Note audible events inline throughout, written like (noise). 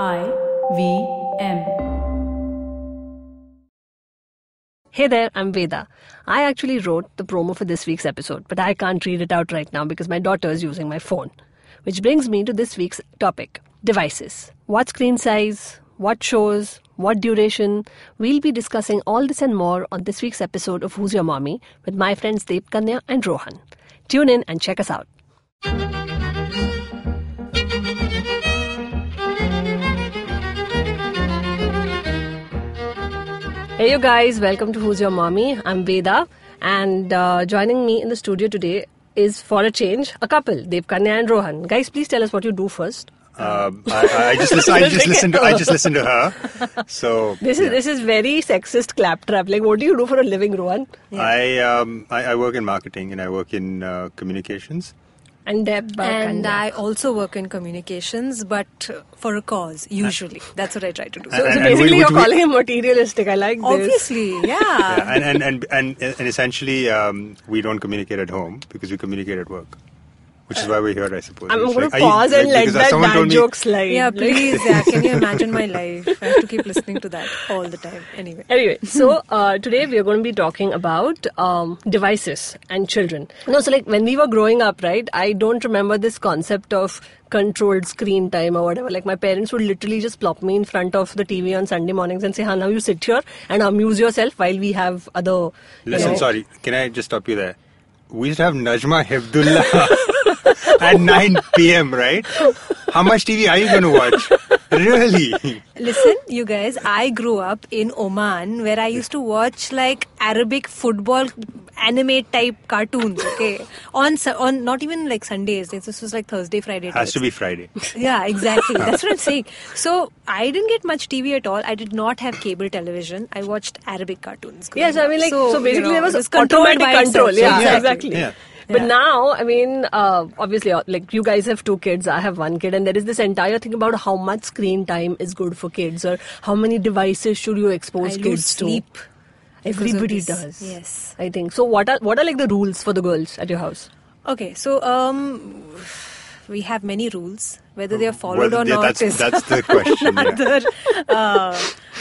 I V M. Hey there, I'm Veda. I actually wrote the promo for this week's episode, but I can't read it out right now because my daughter is using my phone. Which brings me to this week's topic devices. What screen size? What shows? What duration? We'll be discussing all this and more on this week's episode of Who's Your Mommy with my friends Devkanya and Rohan. Tune in and check us out. Hey, you guys, welcome to Who's Your Mommy? I'm Veda, and uh, joining me in the studio today is, for a change, a couple, Dev Kanya and Rohan. Guys, please tell us what you do first. Um, I, I just listen. I just listen to. I just listen to her. So This is yeah. this is very sexist claptrap. Like, what do you do for a living, Rohan? I um I, I work in marketing and I work in uh, communications. And Deb And Kanya. I also work in communications, but for a cause, usually. That's what I try to do. So, and- so and basically, we- you're we- calling him materialistic. I like this. Obviously, yeah. Yeah, and, and, and, and, and essentially, um, we don't communicate at home because we communicate at work, which is why we're here, I suppose. I'm going like- to are you- pause like, and let that someone bad told joke slide. Yeah, please. Yeah, can you imagine my (laughs) life? I have to keep listening to that all the time. Anyway. Anyway, (laughs) so uh, today we are going to be talking about um, devices and children. No, so like when we were growing up, right? I don't remember this concept of controlled screen time or whatever. Like my parents would literally just plop me in front of the TV on Sunday mornings and say, "Ha, now you sit here and amuse yourself while we have other." you Listen, know- sorry, can I just stop you there? We used to have Najma Hebdullah (laughs) at 9 p.m., right? How much TV are you going to watch? Really? Listen, you guys, I grew up in Oman where I used to watch like Arabic football anime type cartoons, okay? On on not even like Sundays. This was like Thursday, Friday. Has days. to be Friday. Yeah, exactly. (laughs) That's what I'm saying. So I didn't get much TV at all. I did not have cable television. I watched Arabic cartoons. growing Yes, I mean, like, so, you basically know, there was it was controlled automatic by control. Yeah, Yeah, exactly. yeah. But Yeah. now, I mean, uh, obviously, uh, like you guys have two kids, I have one kid, and there is this entire thing about how much screen time is good for kids, or how many devices should you expose I kids to. sleep. of Everybody does. Yes. I think so. What are what are like the rules for the girls at your house? Okay, so um, we have many rules. Whether they are followed Well, or yeah, not that's, is that's the question. (laughs) yeah. another uh,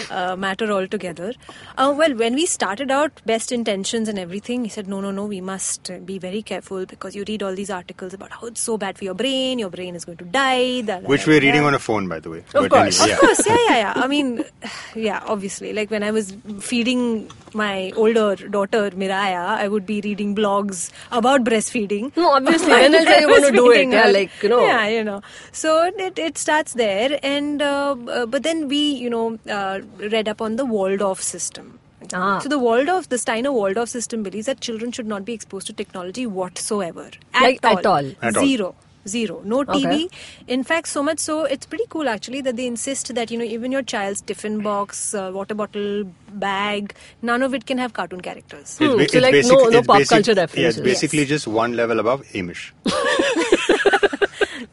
uh, matter altogether. Uh, well, when we started out, best intentions and everything, he said, no, no, no, we must uh, be very careful because you read all these articles about how it's so bad for your brain, your brain is going to die. da, da, Which we're da. reading on a phone, by the way. Of But course. anyway, Of yeah. course, yeah, yeah, yeah. I mean, (sighs) yeah, obviously. Like when I was feeding my older daughter Miraya, I would be reading blogs about breastfeeding. No, obviously, when else are you going to do it? Breastfeeding Yeah, like you know. Yeah, you know. So it, it starts there, and uh, uh, but then we, you know, uh, read up on the Waldorf system. Ah. So the Waldorf, the Steiner Waldorf system believes that children should not be exposed to technology whatsoever. At Like, all. at all? At all. Zero. Zero. No Okay. TV. In fact, so much so, it's pretty cool actually that they insist that, you know, even your child's tiffin box, uh, water bottle, bag, none of it can have cartoon characters. It's, Hmm, ba- so it's like basic- no- no it's pop basic- culture Yeah, it's basically Yes. just one level above Amish. (laughs)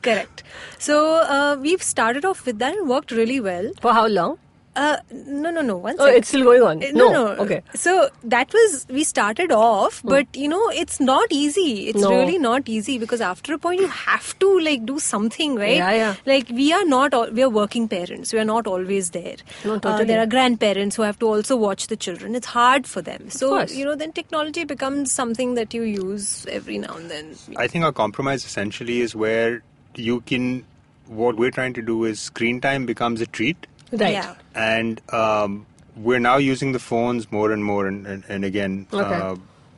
Correct. So uh, we've started off with that and worked really well. For how long? Uh, no, no, no. One Oh, sec. it's still going on. Uh, No, No, no. okay. So that was we started off, but you know it's not easy. It's No. really not easy because after a point you have to like do something, right? Yeah, yeah. Like we are not all, we are working parents. We are not always there. No, Uh, there are grandparents who have to also watch the children. It's hard for them. So course. you know then technology becomes something that you use every now and then. I think our compromise essentially is where you can. What we're trying to do is screen time becomes a treat, Right. Yeah. and um, we're now using the phones more and more. And, and, and again, Okay. uh,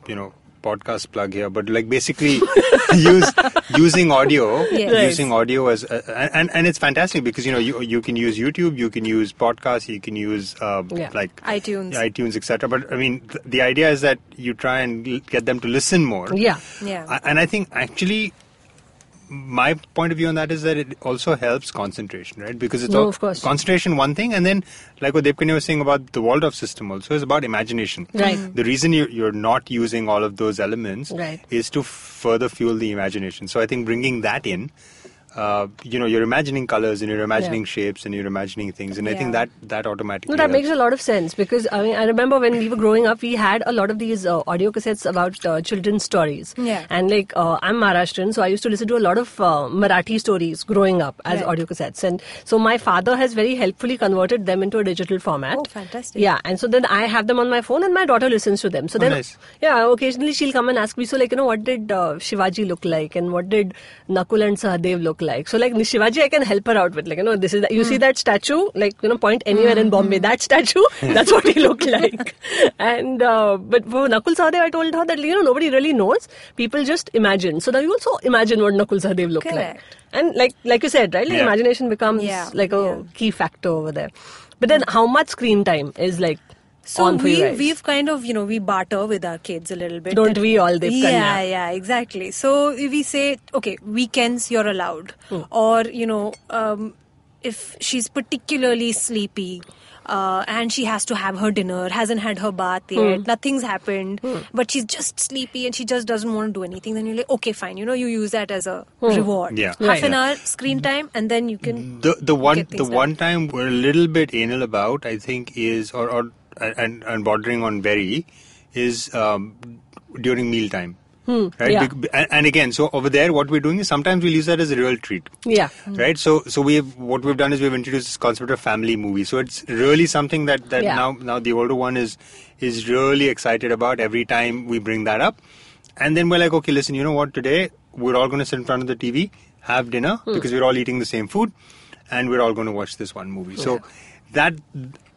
you know, podcast plug here, but like basically (laughs) use using audio, Yes. Right. using audio as uh, and and it's fantastic because you know you you can use YouTube, you can use podcasts, you can use uh, Yeah. like iTunes. iTunes, etc. But I mean, th- the idea is that you try and l- get them to listen more. Yeah. Yeah. I- And I think actually, my point of view on that is that it also helps concentration, right? Because it's No, all, of course. concentration one thing, and then like what Devkanya was saying about the Waldorf system also is about imagination. Right. Mm-hmm. The reason you, you're not using all of those elements Right. is to further fuel the imagination. So I think bringing that in. Uh, you know, you're imagining colors and you're imagining shapes and you're imagining things, and I think that that automatically. No, that helps. makes a lot of sense because I mean I remember when we were growing up, we had a lot of these uh, audio cassettes about uh, children's stories. Yeah. And like uh, I'm Maharashtrian, so I used to listen to a lot of uh, Marathi stories growing up as Right. audio cassettes, and so my father has very helpfully converted them into a digital format. Oh, fantastic. Yeah, and so then I have them on my phone, and my daughter listens to them. So Oh, then, nice. yeah, occasionally she'll come and ask me, so like you know, what did uh, Shivaji look like, and what did Nakul and Sahadev look like? So like Shivaji, I can help her out with like you know, this is the, you see that statue, like you know, point anywhere in Bombay, that statue, (laughs) that's what he looked like. and uh, but for Nakul Sahadev, I told her that you know nobody really knows. People just imagine. So now you also imagine what Nakul Sahadev looked like. And like like you said, right? Like Yeah. imagination becomes Yeah, like a yeah. key factor over there. But then, how much screen time is like So on we we've kind of you know we barter with our kids a little bit. Don't we all, Devkanya? Yeah, yeah, exactly. So if we say okay, weekends you're allowed, Hmm. or you know, um, if she's particularly sleepy. Uh, and she has to have her dinner, hasn't had her bath yet, nothing's happened, but she's just sleepy and she just doesn't want to do anything. Then you're like, okay, fine, you know, you use that as a reward. Yeah. half Right. an hour screen time, and then you can. the the one get the done. one time we're a little bit anal about I think is or or and and bordering on very is um, during mealtime. Right, Hmm. yeah. Bec- and, again, so over there, what we're doing is sometimes we'll use that as a real treat, yeah. right? So, so we have, what we've done is we've introduced this concept of family movie. So it's really something that that Yeah. now now the older one is is really excited about every time we bring that up, and then we're like, okay, listen, you know what? Today we're all going to sit in front of the TV, have dinner Hmm. because we're all eating the same food, and we're all going to watch this one movie. So that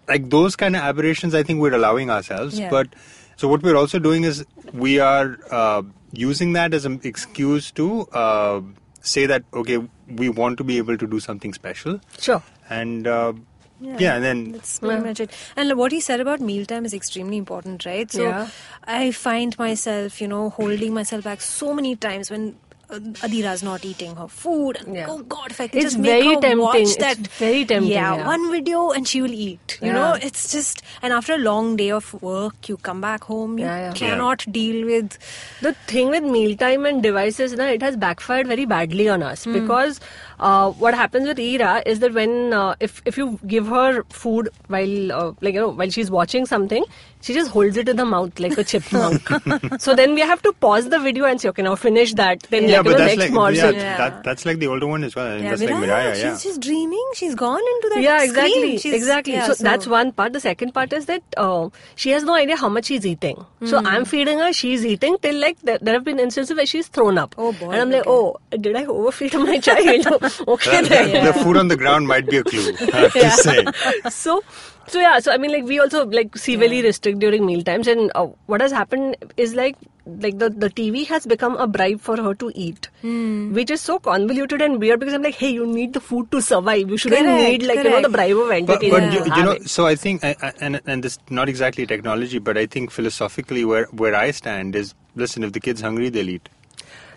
like those kind of aberrations, I think we're allowing ourselves, Yeah. but. So what we're also doing is we are uh, using that as an excuse to uh, say that okay, we want to be able to do something special, Sure. and uh, yeah. and then That's pretty much it. And what he said about mealtime is extremely important, right? So Yeah. I find myself, you know, holding myself back so many times when Adira's not eating her food. And, Yeah. Oh God, if I could It's just make very her tempting. watch It's that. very tempting, Yeah, yeah. one video and she will eat. You Yeah. know, it's just. And after a long day of work, you come back home, you Yeah, yeah. cannot deal with. The thing with mealtime and devices, na, it has backfired very badly on us hmm. because uh, what happens with Ira is that when uh, if if you give her food while uh, like you know while she's watching something, she just holds it in the mouth like a chipmunk. (laughs) so then we have to pause the video and say, okay, now finish that. Then yeah, like, you but know, that's next like morsel. yeah, Yeah. That, that's like the older one as well. I mean, Yeah, that's like Miraya, Miraya, she's yeah. just dreaming. She's gone into that. yeah exactly She's- exactly yeah, so, that's one part the second part is that uh, she has no idea how much she's eating so Hmm. i'm feeding her she's eating till like there, there have been instances where she's thrown up Oh, boy, and i'm like oh did i overfeed my (laughs) child (laughs) okay The- then The food on the ground might be a clue. I have to say. so so yeah so i mean like we also like severely restrict during meal times and uh, what has happened is like like the, the tv has become a bribe for her to eat Hmm. which is so convoluted and weird because i'm like hey you need the food to survive you shouldn't Correct, need like you know the bribe of But, entertainment but to you, you know, it. so I think, I, I, and and this not exactly technology, but I think philosophically, where where I stand is, listen, if the kid's hungry, they'll eat,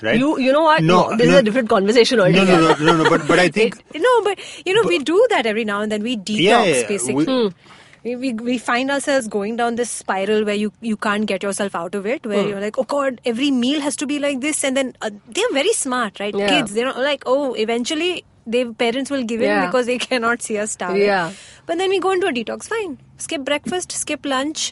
right? You you know what? No, this no. is a different conversation no, altogether. no, no, no, no, but but I (laughs) think No, but you know, we do that every now and then. We detox Yeah, yeah, yeah. basically. We- We, we, we find ourselves going down this spiral where you, you can't get yourself out of it, where you're like, oh God, every meal has to be like this. And then uh, they're very smart, right? Yeah. Kids, they're like, oh, eventually their parents will give in Yeah. because they (laughs) cannot see us starving. Yeah. But then we go into a detox, fine. Skip breakfast, skip lunch.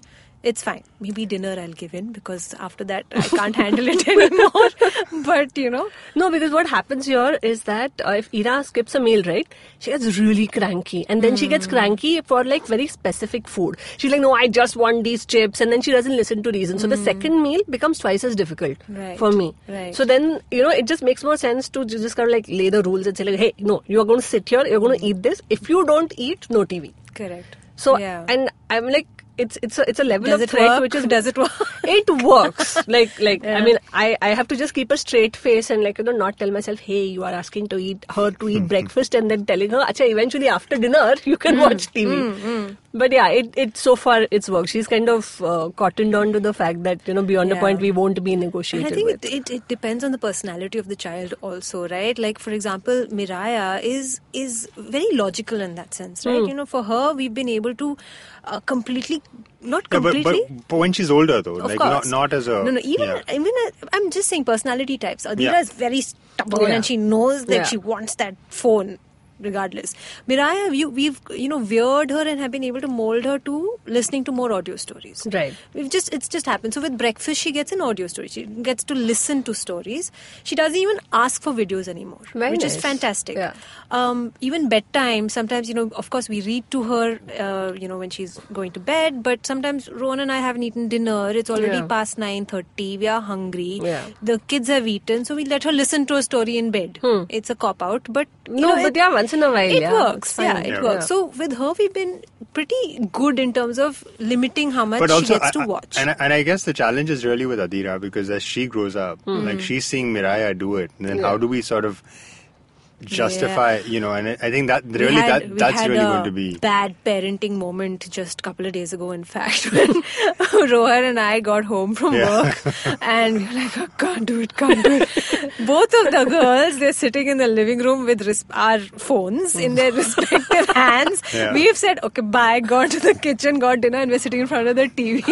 It's fine. Maybe dinner I'll give in because after that I can't handle it (laughs) anymore. but you know, No, because what happens here is that uh, if Ira skips a meal, right, she gets really cranky. And then she Hmm. gets cranky for like very specific food. She's like, no, I just want these chips. And then she doesn't listen to reason. So the second meal becomes twice as difficult Hmm. Right, for me. right. So then, you know, it just makes more sense to just kind of like lay the rules and say, like, hey, no, you are going to sit here, you're going to eat this. If you don't eat, no TV. correct. So, yeah. and I'm like, it's it's a it's a level Does of it threat work? which is (laughs) Does it work? it works. Like like i mean i i have to just keep a straight face and like you know not tell myself hey you are asking to eat her to eat (laughs) breakfast and then telling her acha eventually after dinner you can hmm. watch tv hmm, hmm. But yeah, it, it so far it's worked. She's kind of uh, cottoned on to the fact that you know beyond a point we won't be And negotiated I think with. it, it, it depends on the personality of the child also, right? Like for example, Miraya is is very logical in that sense, right? Hmm. You know, for her, we've been able to uh, completely, not Yeah, but, completely. but, but when she's older though, of like course. not not as a no no even yeah. even uh, I'm just saying personality types. Adira Yeah. is very stubborn Yeah. and she knows that Yeah. she wants that phone regardless. Miraya, you, we've you know veered her and have been able to mold her to listening to more audio stories. Right. We've just it's just happened. So with breakfast, she gets an audio story. She gets to listen to stories. She doesn't even ask for videos anymore, Very which is fantastic. Yeah. Um, even bedtime. Sometimes you know, of course, we read to her. Uh, you know, when she's going to bed. But sometimes Rohan and I haven't eaten dinner. It's already Yeah. past nine thirty. We are hungry. Yeah. The kids have eaten, so we let her listen to a story in bed. Hmm. It's a cop out, but you. No, know, but it- yeah, once in a while, it yeah, works. fine. Yeah, it Yeah. works. So with her, we've been pretty good in terms of limiting how much but also, she gets I- to watch. and, I- and I guess the challenge is really with Adira because as she grows up, Hmm. like she's seeing Miraya do it, and then Yeah. how do we sort of justify, you know? And I think that really had, that that's really going to be. bad parenting moment just a couple of days ago. In fact, (laughs) when (laughs) Rohan and I got home from Yeah. work, (laughs) and we were like, oh, "Can't do it, can't do it." Both of the girls, they're sitting in the living room with ris- our phones in their respective hands. Yeah. We've said, "Okay, bye." Gone to the kitchen, got dinner, and we're sitting in front of the TV.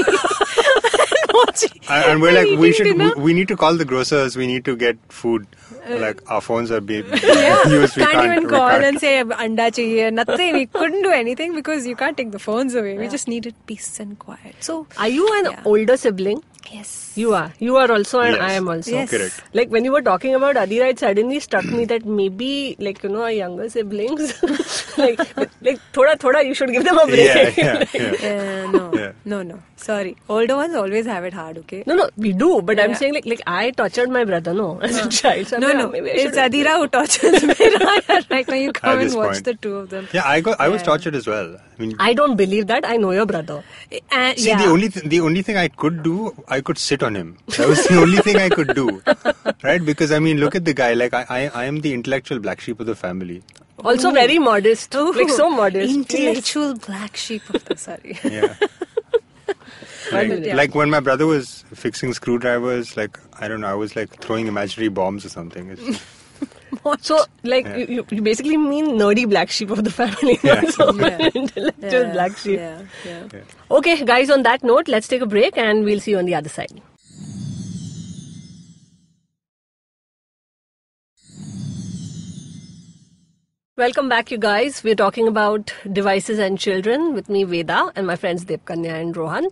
And, and we're like, we should, we, we need to call the grocers. We need to get food. Uh, like our phones are being (laughs) (laughs) Yeah, used. We can't, can't even we call can't. and say anda chahiye. Nothing. We couldn't do anything because you can't take the phones away. We just needed peace and quiet. So Are you an Yeah. older sibling? Yes, You are. You are also, and Yes. I am also. Yes. Correct. Like when you were talking about Adira, it suddenly struck me that maybe, like you know, our younger siblings, (laughs) like, like thoda thoda, you should give them a break. Yeah, yeah, (laughs) yeah. Uh, no, Yeah. no, no. Sorry, older ones always have it hard. Okay. No, no, we do, but I'm saying like, like I tortured my brother, no, (laughs) as a child. So No, no, ah, maybe I it's should- Adira who tortures me. right now, you come At and watch point. the two of them. Yeah, I got. I was tortured as well. I mean, I don't believe that. I know your brother. And, See, yeah. the only th- the only thing I could do, I could sit on him. That was the only thing I could do, (laughs) right? Because I mean, look at the guy. Like I, I, I am the intellectual black sheep of the family. Also oh. very modest, like so (laughs) modest. please. Intellectual black sheep of the sorry. (laughs) Yeah. like, Yeah. like when my brother was fixing screwdrivers, like I don't know, I was like throwing imaginary bombs or something. It's (laughs) just, So, like, Yeah. you, you- you basically mean nerdy black sheep of the family, Yeah. not so Yeah. (laughs) intellectual Yeah, black sheep. Yeah, yeah. yeah. Okay, guys, on that note, let's take a break and we'll see you on the other side. Welcome back, you guys. We're talking about devices and children with me, Veda, and my friends Devkanya and Rohan.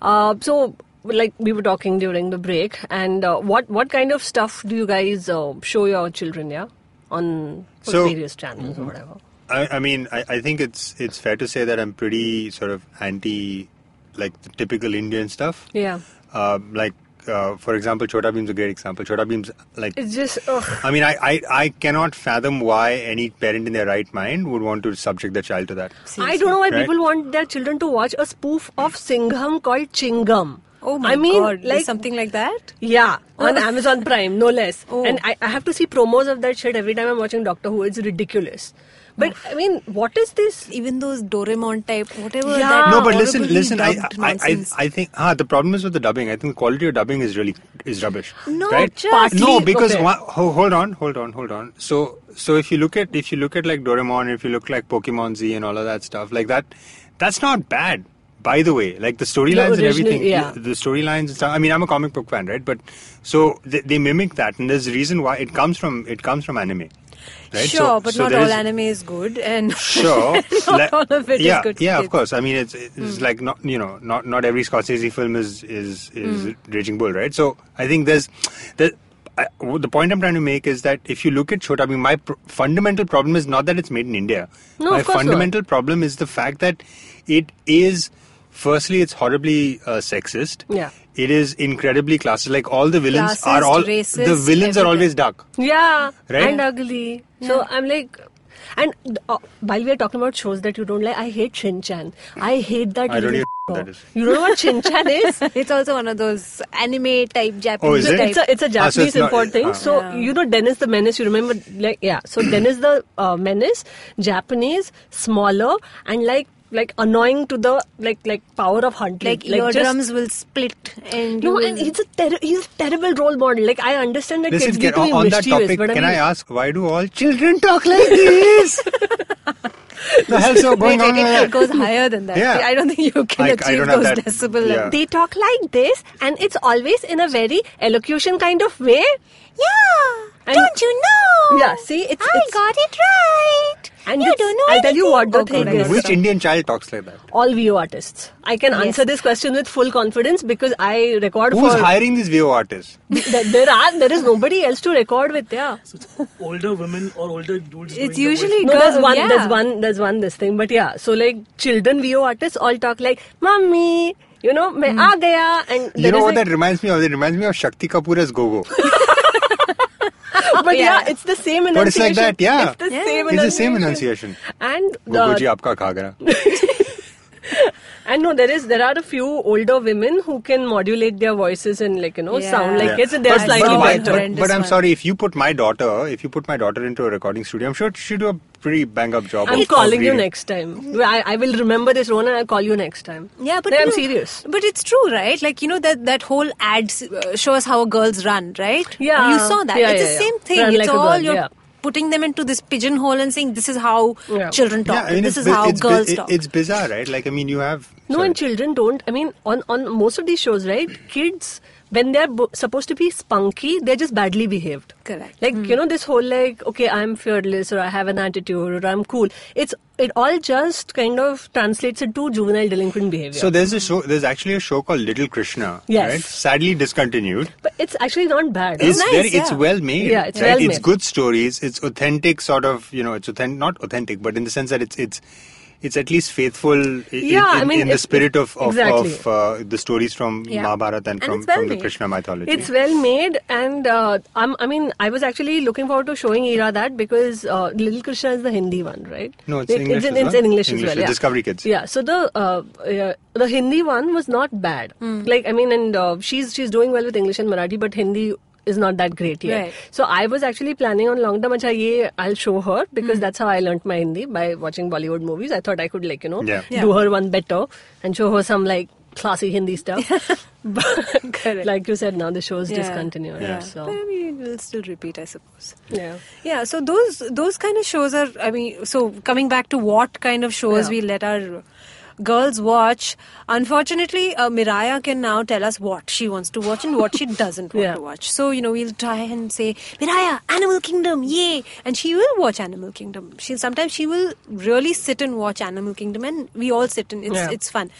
Uh, so, like we were talking during the break, and uh, what what kind of stuff do you guys uh, show your children? Yeah, on So- various channels or whatever. I, I mean, I, I think it's it's fair to say that I'm pretty sort of anti, like the typical Indian stuff. Yeah, Uh, like, uh, for example, Chota Bheem's a great example. Chota Bheem's like it's just ugh. I mean, I, I, I cannot fathom why any parent in their right mind would want to subject their child to that. I don't know why Right? people want their children to watch a spoof of Singham called Chingam. Oh my I mean, god, like like something like that? Yeah, on Amazon Prime, no less. Oh. And I, I have to see promos of that shit every time I'm watching Doctor Who. It's ridiculous. But I mean, what is this? Even those Doraemon type, whatever. Yeah. that no, but listen, listen. I, I, I. I think ah, the problem is with the dubbing. I think the quality of dubbing is really is rubbish. No, right? just- Partly, no, because okay. one, ho- hold on, hold on, hold on. So, so if you look at if you look at like Doraemon, if you look like Pokemon Z and all of that stuff, like that, that's not bad. By the way, like the storylines and everything, yeah. the, storylines and stuff. I mean, I'm a comic book fan, right? But so they, they mimic that, and there's a reason why it comes from it comes from anime. Right? Sure, So- but so not all is- anime is good, and (laughs) Sure. not Like- all of it is yeah, good. for Yeah, of course. I mean, it's it's hmm. like not you know not not every Scorsese film is is is hmm. Raging Bull, right? So I think there's the. I, the point I'm trying to make is that if you look at Chota mean, my pr- fundamental problem is not that it's made in India. No, my of course not. fundamental problem is the fact that it is, firstly, it's horribly uh, sexist. Yeah. It is incredibly classist. Like all the villains are Classist, all the racist, villains are always dark. Yeah, Right? and ugly. So I'm like, and uh, while we are talking about shows that you don't like, I hate Shin Chan. I hate that. I don't even know what that is. You don't know what Shin Chan is? (laughs) It's also one of those anime type Japanese Oh, is it? type. It's a it's a Ah, so Japanese it's not- import thing. ah. So Yeah. you know Dennis the Menace. You remember like yeah. So Dennis the uh, Menace, Japanese, smaller, and like like annoying to the like like power of hundred. Like, just- eardrums will split and you No, will- and he's a ter- he's a terrible role model. Like I understand that Listen, kids get on, on that topic, but can I I ask why do all children talk like this? (laughs) the hell's so going Wait, on? it, over it there? goes higher than that. Yeah. I don't think you can I- I achieve don't those that- decibel yeah. they talk like this, and it's always in a very elocution kind of way. Yeah. And- don't you know? Yeah, see, it's- I it's- got it right. And you it's- don't know. I'll tell you what the anything. thing Oh, God, is. I Which got Indian child talks like that? All VO artists. I can Yes. answer this question with full confidence because I record Who's for. hiring these VO artists? (laughs) There there are there is nobody else to record with. Yeah. So it's older women or older dudes. doing It's the usually voice. No, there's Girl, one, yeah. there's one, there's one this thing. But yeah, so like children VO artists all talk like "Mummy," you know, "मैं Hmm. आ गया," and You there know is what like- that reminds me of? It reminds me of Shakti Kapoor as Gogo. (laughs) (laughs) But yeah, Yeah. it's the same But it's like that, yeah. It's the Yeah. same It's the same enunciation. enunciation. And Gogo uh, ji aapka khagra. (laughs) and no, there is there are a few older women who can modulate their voices and like you know Yeah. sound like Yeah. kids. and They're But- slightly but, my- but, better. but, but I'm sorry, if you put my daughter, if you put my daughter into a recording studio, I'm sure she'll do a pretty bang up job. I'm of- of calling you next time. I, I will remember this, Rohan. I'll call you next time. Yeah, but No, I'm serious. But it's true, right? Like you know that that whole ad uh, shows how girls run, right? Yeah. you saw that. Yeah, it's yeah, the yeah. same thing. Run it's like all girl, you're yeah. Putting them into this pigeonhole and saying this is how Yeah. children talk. Yeah, I mean, this is bi- how it's, bi- girls talk. It's bizarre, right? Like, I mean, you have. No, sorry. and children don't. I mean, on on most of these shows, right? Kids when they're bo- supposed to be spunky, they're just badly behaved. Correct. Like you hmm. know, this whole like, okay, I'm fearless or I have an attitude or I'm cool. It's it all just kind of translates into juvenile delinquent behavior. So there's a show. There's actually a show called Little Krishna. Yes. Right? Sadly discontinued. but it's actually not bad. It's nice, very. It's yeah. well made. Yeah, it's right? well It's good stories. It's authentic, sort of. You know, it's authentic. Not authentic, but in the sense that it's it's. It's at least faithful i- in, Yeah, I mean, in the spirit of of, exactly. of uh, the stories from Yeah. Mahabharata and, And from, well from the. Krishna mythology. It's well made, and uh, I'm, I mean, I was actually looking forward to showing Ira that because uh, Little Krishna is the Hindi one, right? No, it's It- English It's, in- as it's in English, English, as well. Yeah. Discovery Kids. Yeah. So the uh, the Hindi one was not bad. Hmm. Like I mean, and uh, she's she's doing well with English and Marathi, but Hindi is not that great yet. Right. So I was actually planning on long term. Acha, ye I'll show her because hmm. that's how I learnt my Hindi by watching Bollywood movies. I thought I could like you know Yeah. Yeah. do her one better and show her some like classy Hindi stuff. (laughs) but like you said, now the show's Yeah. discontinued. Yeah. So But I mean, we'll still repeat, I suppose. yeah. Yeah, so those those kind of shows are. I mean, so coming back to what kind of shows Yeah. we let our girls watch. Unfortunately, uh, Miraya can now tell us what she wants to watch and what she doesn't want Yeah. to watch. So you know, we'll try and say, Miraya, Animal Kingdom, yay! And she will watch Animal Kingdom. She sometimes she will really sit and watch Animal Kingdom, and we all sit and it's Yeah. it's fun.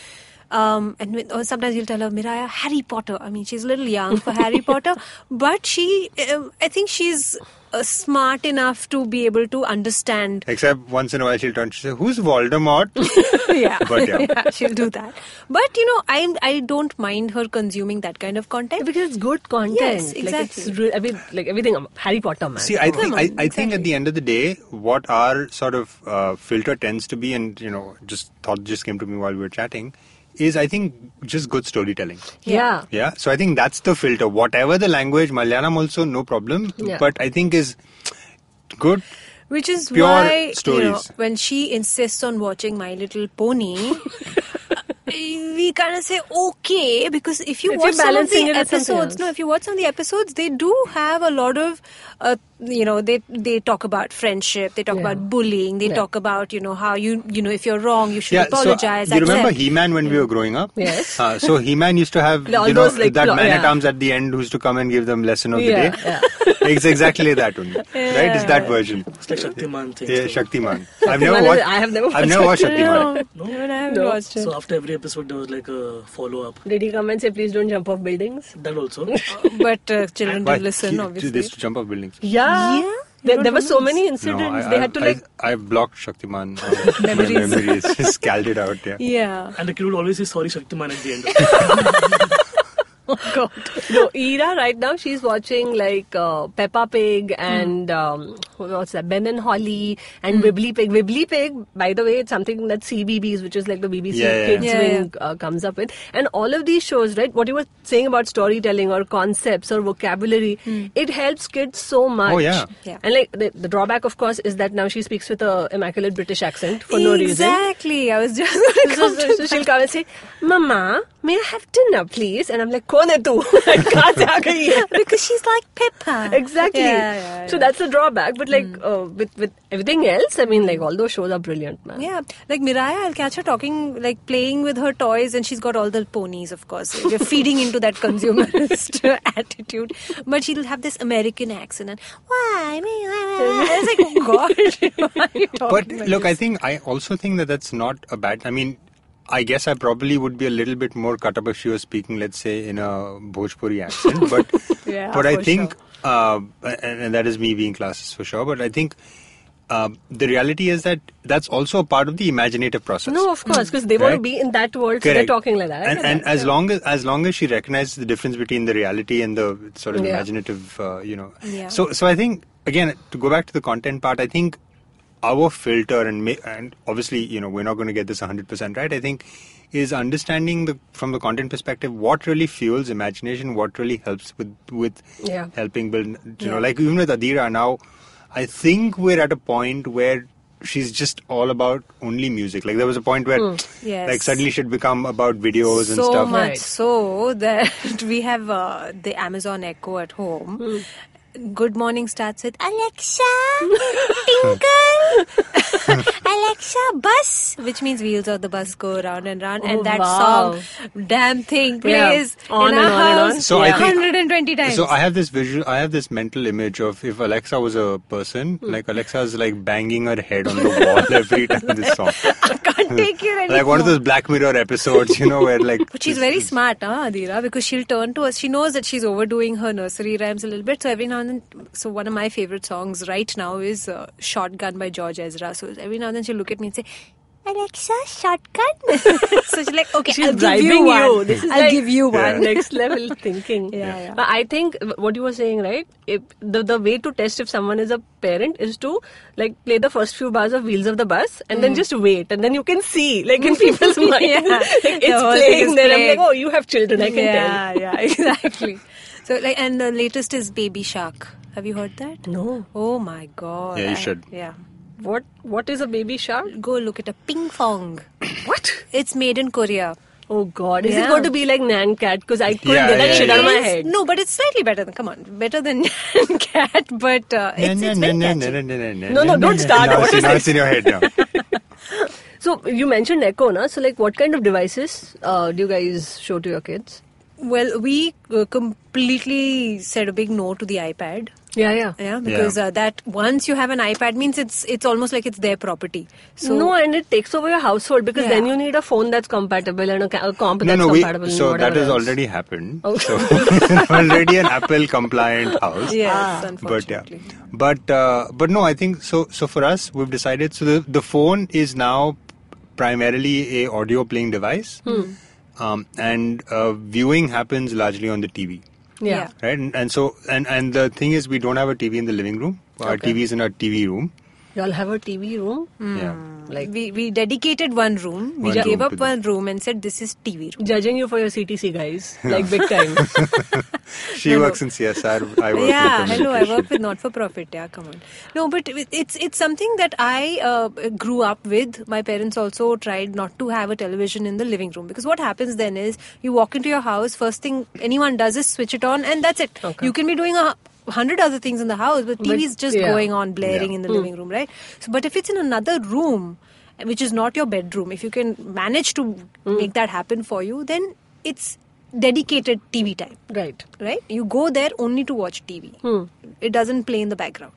Um, and with, or sometimes you'll tell her, Miraya, Harry Potter. I mean, she's a little young for Harry (laughs) Potter, but she, um, I think she's uh, smart enough to be able to understand. Except once in a while she'll turn. to say, "Who's Voldemort?" (laughs) yeah, (laughs) But yeah. she'll do that. But you know, I I don't mind her consuming that kind of content. Because it's good content. Yes, Like exactly. it's re- I mean, like everything. Harry Potter, man. See, I think on, I, I think at the end of the day, what our sort of uh, filter tends to be, and you know, just thought just came to me while we were chatting, is I think just good storytelling. yeah. Yeah, so I think that's the filter. Whatever the language, Malayalam also no problem, Yeah. but I think is good. Which is Pure why you know, when she insists on watching My Little Pony, (laughs) we kind of say okay because if you If watch some of the it with something episodes, no, if you watch some of the episodes, they do have a lot of, uh, you know, they they talk about friendship, they talk Yeah. about bullying, they Yeah. talk about you know how you you know if you're wrong you should Yeah, apologize. so you remember. He-Man when we were growing up? Yes. Uh, so He-Man used to have All (laughs) you know those, like, that plo- man at arms at the end who's to come and give them lesson of Yeah, the day. (laughs) it's exactly that only, (laughs) right? It's that version. It's like Shaktiman thing. Yeah, so, Shaktiman. I've never watched. I have never I've never watched watched Shaktiman. No, no, I haven't No. watched it. so after every episode, there was like a follow up. Did he come and say, please don't jump off buildings? That also. but uh, children Why? did listen, obviously. They used to jump off buildings. Yeah. Yeah? You There, there were so remember many No, incidents. I, they had to I, like. I, I've blocked Shaktiman. Uh, my (laughs) Memories. memories. Just scaled it out. Yeah. Yeah. and the kid would always say sorry Shaktiman at the end. (laughs) Oh God. no, Ira right now she's watching like uh, Peppa Pig and um, what's that? Ben and Holly and Wibbly Pig. Wibbly Pig, by the way, it's something that CBeebies, which is like the BBC Yeah, Kids yeah. Wing, Uh, comes up with. And all of these shows, right? What you were saying about storytelling or concepts or vocabulary, it helps kids so much. Oh, yeah. Yeah. And like the, the drawback, of course, is that now she speaks with a immaculate British accent for no reason. Exactly. I was just (laughs) So, so, so (laughs) she'll come and say, Mama, may I have dinner, please? And I'm like, Kone tu? (laughs) (laughs) because she's like Peppa. Exactly. Yeah, yeah, yeah. So that's the drawback. But like mm. uh, with with everything else, I mean, like all those shows are brilliant, man. Yeah, like Miraya, I'll catch her talking, like playing with her toys, and she's got all the ponies, of course. We're (laughs) feeding into that consumerist attitude, but she'll have this American accent and why me? It's like, oh God. but look, this? I think I also think that that's not a bad. I mean, I guess I probably would be a little bit more cut up if she was speaking, let's say, in a Bhojpuri accent. (laughs) But Yeah, but I for think, uh, and, and that is me being classes for sure. But I think. Uh, the reality is that that's also a part of the imaginative process. No, of course, because they want to be in that world, so they're talking like that. I And, and that, as yeah. long as as long as she recognizes the difference between the reality and the sort of Yeah. imaginative, uh, you know. Yeah. So so I think again to go back to the content part, I think our filter and ma- and obviously you know we're not going to get this 100% right. I think is understanding the from the content perspective what really fuels imagination, what really helps with with Yeah. helping build. You know, like even with Adira now, I think we're at a point where. She's just all about only music. Like there was a point where, Yes. like suddenly she'd become about videos and stuff. so much Right. so that (laughs) we have uh, the Amazon Echo at home. Hmm. Good morning starts with Alexa, (laughs) tinkle, (laughs) Alexa, bus, which means wheels of the bus go round and round, Oh, and that wow. song, damn thing, Yeah. plays On in and our on and on. house So I think- 120 times. So I have this visual, I have this mental image of if Alexa was a person, Hmm. like is like banging her head on the wall (laughs) every time this song. I can't take you anymore. Like one of those Black Mirror episodes, you know, where like. But she's very smart, huh, Adira, because she'll turn to us. She knows that she's overdoing her nursery rhymes a little bit. So every now and then, so one of my favorite songs right now is uh, Shotgun by George Ezra. So every now and then she'll look at me and say, Alexa, shotgun. (laughs) so she's like, okay, She's I'll give you one. you. This is I'll like give you one. next level thinking. (laughs) Yeah, yeah. But I think what you were saying, right? If the the way to test if someone is a parent is to like play the first few bars of Wheels of the Bus and then just wait, and then you can see like in (laughs) people's mind, Mm. Yeah. like, it's whole thing playing is there. I'm like, oh, you have children, I can tell. yeah, yeah, exactly. So like, and the latest is Baby Shark. Have you heard that? No, Oh my god. Yeah, you I- should. Yeah. what what is a baby shark? Go look at a Pinkfong. (coughs) What? It's made in Korea. Oh God, is it going to be like Nyan Cat? Because I couldn't Yeah, get that yeah, shit yeah. out of my head. No, but it's slightly better than come on, better than (laughs) cat, but uh, it's, it's very catchy. No, no, don't start. Now What it's, is now it? it's in your head now. (laughs) So you mentioned Echo, na? So like, what kind of devices uh, do you guys show to your kids? Well, we uh, completely said a big no to the iPad. Yeah, yeah. Yeah, because Uh, that once you have an iPad means it's it's almost like it's their property. So no, and it takes over your household because Yeah. then you need a phone that's compatible and a, ca- a comp No, that's no, compatible. and so that has else. already happened. Oh. So (laughs) (laughs) already an Apple compliant house. yes, Ah. but yeah but uh, but no i think so so for us we've decided so the, the phone is now primarily a audio playing device Hmm. Um, and uh, viewing happens largely on the tv Yeah. right? And, and so and and the thing is we don't have a tv in the living room. Our Okay. tv is in our tv room Y'all have a TV room? yeah Like, we we dedicated one room. We One gave room up to the- one room and said this is TV room. judging you for your CTC guys. Like, big time. (laughs) she No, no. works in csr i work yeah, with hello. I work with not for profit. Yeah, come on. No, but it's it's something that I uh, grew up with. My parents also tried not to have a television in the living room because what happens then is you walk into your house. First thing anyone does is switch it on, and that's it. Okay. You can be doing a hundred other things in the house, but But, TV is just yeah. going on blaring Yeah. in the living room, right? So, but if it's in another room, which is not your bedroom, if you can manage to make that happen for you, then it's dedicated TV time right. right? You go there only to watch TV. It doesn't play in the background.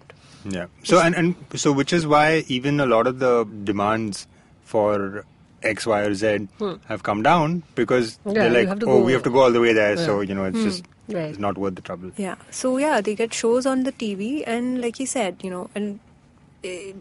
Yeah. So and and so which is why even a lot of the demands for X, Y, or Z have come down because Yeah, they're like, oh, we have to go all the way there, so you know it's hmm. just Right. it's not worth the trouble. Yeah. So yeah, they get shows on the TV, and like you said, you know, and uh,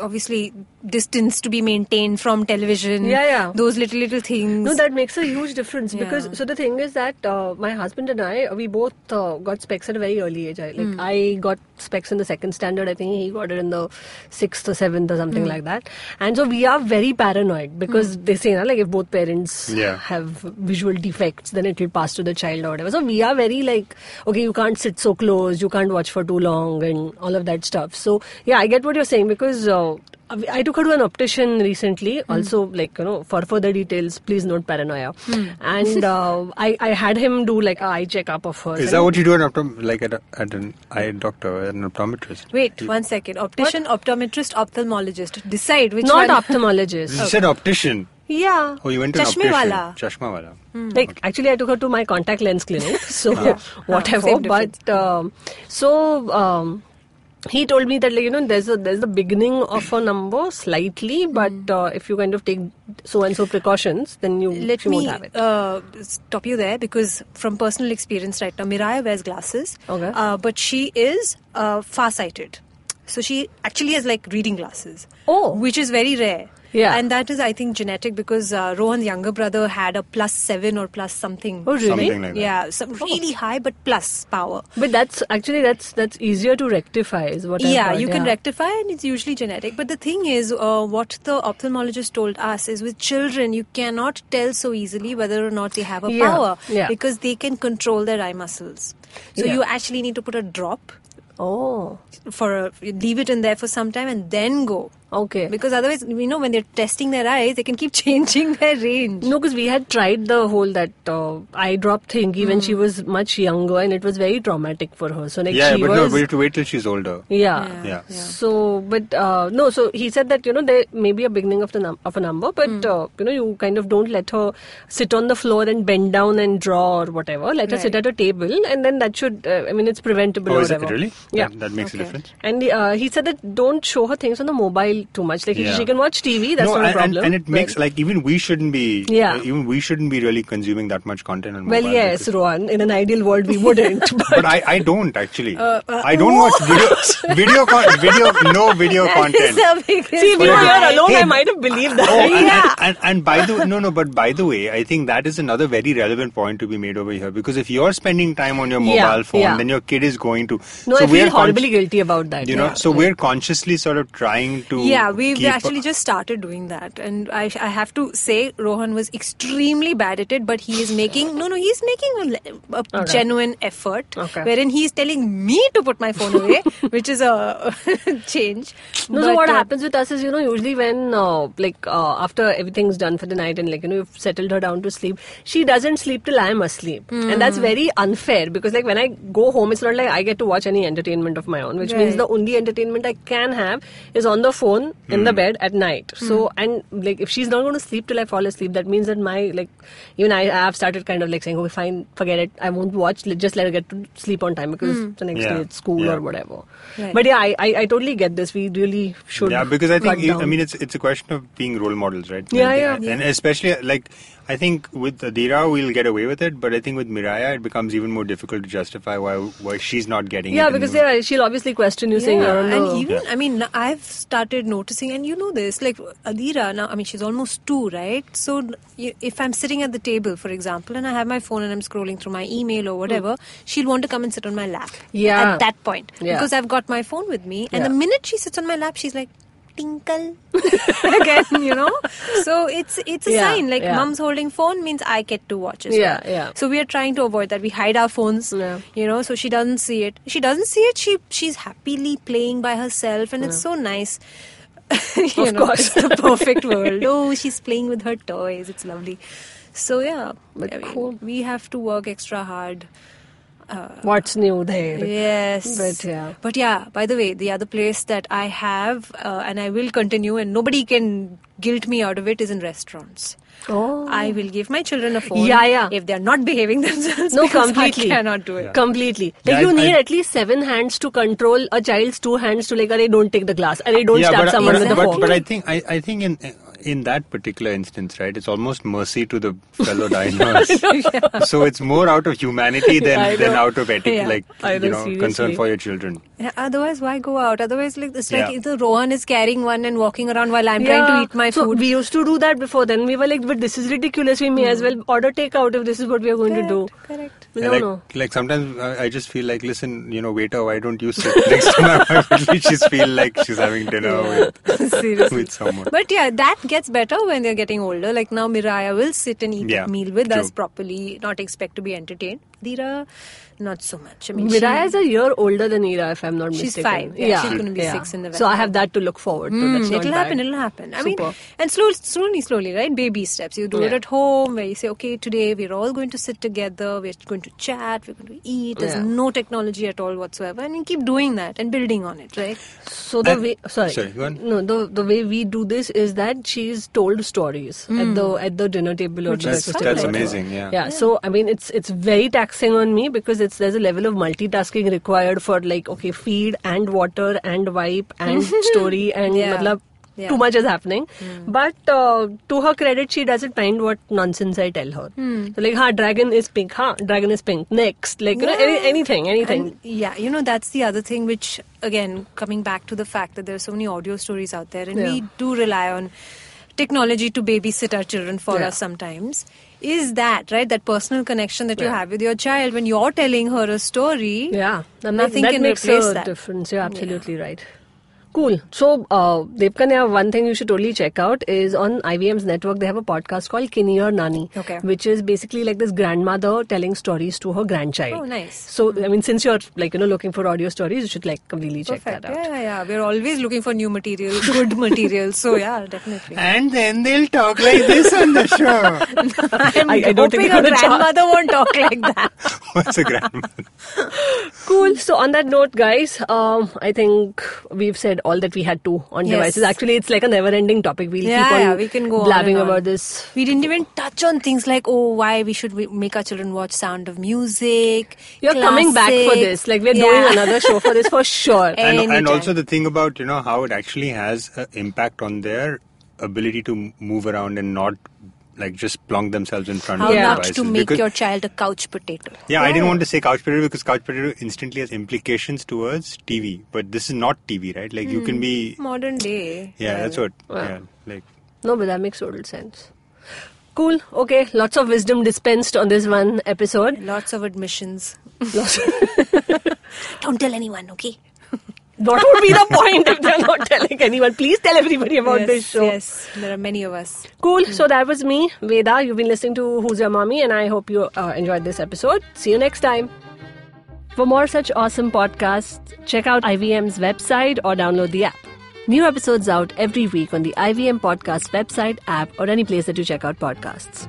obviously distance to be maintained from television. Yeah, yeah. Those little little things. No, that makes a huge difference because so the thing is that uh, my husband and I we both uh, got specs at a very early age. I, like Hmm. I got specs in the second standard. I think he got it in the sixth or seventh or something Hmm. like that. And so we are very paranoid because they say na, like if both parents Yeah. have visual defects, then it will pass to the child or whatever. So we are very like okay, you can't sit so close, you can't watch for too long, and all of that stuff. So yeah, I get what you're saying because. Uh, I took her to an optician recently. Hmm. Also, like you know, for further details, please note paranoia. Hmm. And (laughs) uh, I, I had him do like a eye checkup of her. Is that what you do at, optom- like at, a, at an eye doctor, an optometrist? Wait, one second. Optician, optometrist, ophthalmologist. Decide which Not one. ophthalmologist. You said optician. Yeah. Oh, you went to an Chashme optician. wala. Chashma wala. Like actually, I took her to my contact lens clinic. (laughs) So (laughs) whatever. same but um, so um, he told me that like you know there's a there's the beginning of a number slightly, but uh, if you kind of take so and so precautions, then you Let you me won't have it. uh, stop you there because from personal experience right now, Miraya wears glasses. Okay. Uh, but she is uh, far-sighted. So she actually has like reading glasses. Oh. Which is very rare. Yeah. And that is, I think, genetic because uh, Rohan's younger brother had a plus seven or plus something. Oh, really? Something like that. Yeah, some really high but plus power. But that's actually that's that's easier to rectify, is what yeah, heard, you can yeah. rectify, and it's usually genetic. But the thing is, uh, what the ophthalmologist told us is with children, you cannot tell so easily whether or not they have a Yeah, power yeah. because they can control their eye muscles. So Yeah. you actually need to put a drop Oh, for a, leave it in there for some time and then go. Okay. Because otherwise, you know, when they're testing their eyes, they can keep (laughs) changing their range. No, because we had tried the whole that uh, eye drop thingy when she was much younger, and it was very traumatic for her. So like yeah, she but was, no, but you have to wait till she's older. yeah. Yeah. So, but uh, no. So he said that you know there may be a beginning of the num- of a number, but Hmm. uh, you know you kind of don't let her sit on the floor and bend down and draw or whatever. Let her sit at a table, and then that should. Uh, I mean, it's preventable. Oh, or is it really? Yeah. That, that makes a difference. And uh, he said that don't show her things on the mobile too much. Like Yeah. she can watch TV. That's no, not a and, problem. and, and it but- makes like even we shouldn't be. Yeah. uh, even we shouldn't be really consuming that much content on Well, yes, Rohan. In an ideal world, we wouldn't. (laughs) But, But I, I don't actually. Uh, I don't watch video, video, con- (laughs) video, no video content. See, if you were here alone, Hey. I might have believed that. Oh, and, Yeah. and, and, and by the no, no, but by the way, I think that is another very relevant point to be made over here because if you're spending time on your mobile Yeah, phone, yeah. then your kid is going to. No, so I feel con- horribly guilty about that. You know, so we're consciously sort of trying to. Yeah, we've keep- actually just started doing that, and I, I have to say Rohan was extremely bad at it, but he is making no, no, he's making a, a Okay. genuine effort, Okay. wherein he's telling me to put my phone away, (laughs) which is a (laughs) change. No, so what uh, happens with us is, you know, usually when, uh, like, uh, after everything's done for the night and, like, you know, you've settled her down to sleep, she doesn't sleep till I'm asleep. And Hmm. that's very unfair because, like, when I go home, it's not like I get to watch any entertainment of my own, which means the only entertainment I can have is on the phone in the bed at night. So, Hmm. and, like, if she's not going to sleep till I fall asleep, that means that my, like, even I have started kind of, like, saying, okay, fine, forget it. I won't watch, just let her get to sleep on time because the next Yeah. day it's school Yeah. or whatever. Right. But yeah, I, I, I totally get this. We really should. Yeah, because I cut think I mean it's it's a question of being role models, right? Yeah, and, yeah. and especially like I think with Adira we'll get away with it, but I think with Miraya it becomes even more difficult to justify why why she's not getting it. yeah, and because you- yeah, she'll obviously question you saying you're on and even Yeah. I mean I've started noticing, and you know this, like Adira now. I mean, she's almost two, right? So if I'm sitting at the table, for example, and I have my phone and I'm scrolling through my email or whatever, hmm. she'll want to come and sit on my lap. Yeah. At that point, Yeah. because I've got my phone with me, and Yeah. the minute she sits on my lap, she's like. Tinkle (laughs) again, you know. So it's it's a Yeah, sign like yeah. mom's holding phone means I get to watch as Yeah, well. yeah. So we are trying to avoid that. We hide our phones, Yeah. you know, so she doesn't see it. She doesn't see it. She she's happily playing by herself, and it's so nice. (laughs) you Of know, course. it's the perfect (laughs) world. Oh, she's playing with her toys. It's lovely. So yeah, But I mean, cool. we have to work extra hard. What's new there. Yes. But yeah. But yeah, by the way, the other place that I have uh, and I will continue and nobody can guilt me out of it is in restaurants. Oh. I will give my children a phone Yeah, yeah. if they're not behaving (laughs) themselves. No, completely. I cannot do it. Completely. Like Yeah, you I- need I- at least seven hands to control a child's two hands to like, "Arey, don't take the glass. and Arey, don't yeah, stab but, someone but, with the but, but I think I, I think in in that particular instance, right, it's almost mercy to the (laughs) fellow diners. (laughs) So it's more out of humanity than, than out of etiquette, Yeah. like you know, know, concern for your children. Yeah, otherwise, why go out? Otherwise, like it's like Yeah. either Rohan is carrying one and walking around while I'm trying to eat my so food. we used to do that before. Then we were like, but this is ridiculous. We may as well order takeout if this is what we are going to do. Correct. No, And like, no. like sometimes I I just feel like, listen, you know, waiter, why don't you sit (laughs) next to my wife? At least she's feel like she's having dinner with, (laughs) with someone. But yeah, that gets better when they're getting older. Like now, Miraya will sit and eat Yeah, a meal with us properly, not expect to be entertained. Dira, not so much. I mean, Miraya she- is a year older than Ira, if I'm not mistaken. She's five. Yeah, she's gonna be six in the So I have that to look forward to. Mm, That's it'll bad. happen. It'll happen. I mean, and slowly, slowly, slowly, right? Baby steps. You do it at home, where you say, "Okay, today we're all going to sit together. We're going to chat. We're going to eat. There's Yeah. no technology at all whatsoever." And you keep doing that and building on it, right? So the And- way, sorry, sorry, go on. no, the the way we do this is that she's told stories at the at the dinner table or Which the is breakfast fun. That's amazing, yeah. Yeah. So I mean, it's it's very taxing on me because it's there's a level of multitasking required for like okay, feed and water and wipe and (laughs) story and Yeah. matlab, Yeah. too much is happening. But uh, to her credit, she doesn't mind what nonsense I tell her. So like, ha, dragon is pink. Ha, dragon is pink. Next, like you know, any, anything, anything. And, yeah, you know, that's the other thing which, again, coming back to the fact that there are so many audio stories out there and we do rely on technology to babysit our children for Yeah. us sometimes. Is that, right? That personal connection that you have with your child when you're telling her a story. Yeah, that, Nothing that can makes replace a that. difference. You're absolutely right. Cool. So, uh, Devkanya, one thing you should totally check out is on IVM's network, they have a podcast called Kini or Nani, Okay. which is basically like this grandmother telling stories to her grandchild. Oh, nice. So, I mean, since you're like, you know, looking for audio stories, you should like completely check Perfect. that out. Yeah, yeah, yeah. We're always looking for new material, good (laughs) material. So, yeah, definitely. And then they'll talk like this on the show. (laughs) I'm I- I don't think hoping you're a gonna talk. grandmother won't talk like that. (laughs) What's a grandmother? Cool. So, on that note, guys, um, I think we've said all that we had to on Yes. devices. Actually, it's like a never ending topic. We'll Yeah, keep on yeah, we can go blabbing and on. about this We didn't even touch on things like, oh, why we should make our children watch Sound of Music. You're coming back for this. Like we're Yeah. doing another show for this for (laughs) sure. and, and also the thing about you know how it actually has an impact on their ability to move around and not like just plonk themselves in front How of Yeah. not devices to make because, your child a couch potato. yeah, I didn't want to say couch potato because couch potato instantly has implications towards TV, but this is not TV, right? Like you can hmm, be, Modern day. yeah, that's what, Wow. yeah, like No, but that makes total sense. Cool. Okay. Lots of wisdom dispensed on this one episode. Lots of admissions. Lots- (laughs) Don't tell anyone, okay? (laughs) what would be the point if they're not telling anyone? Please tell everybody about yes, this show. yes, there are many of us. Cool. So that was me, Veda. You've been listening to Who's Your Mommy, and I hope you uh, enjoyed this episode. See you next time. For more such awesome podcasts, check out IVM's website or download the app. New episodes out every week on the IVM Podcast website, app, or any place that you check out podcasts.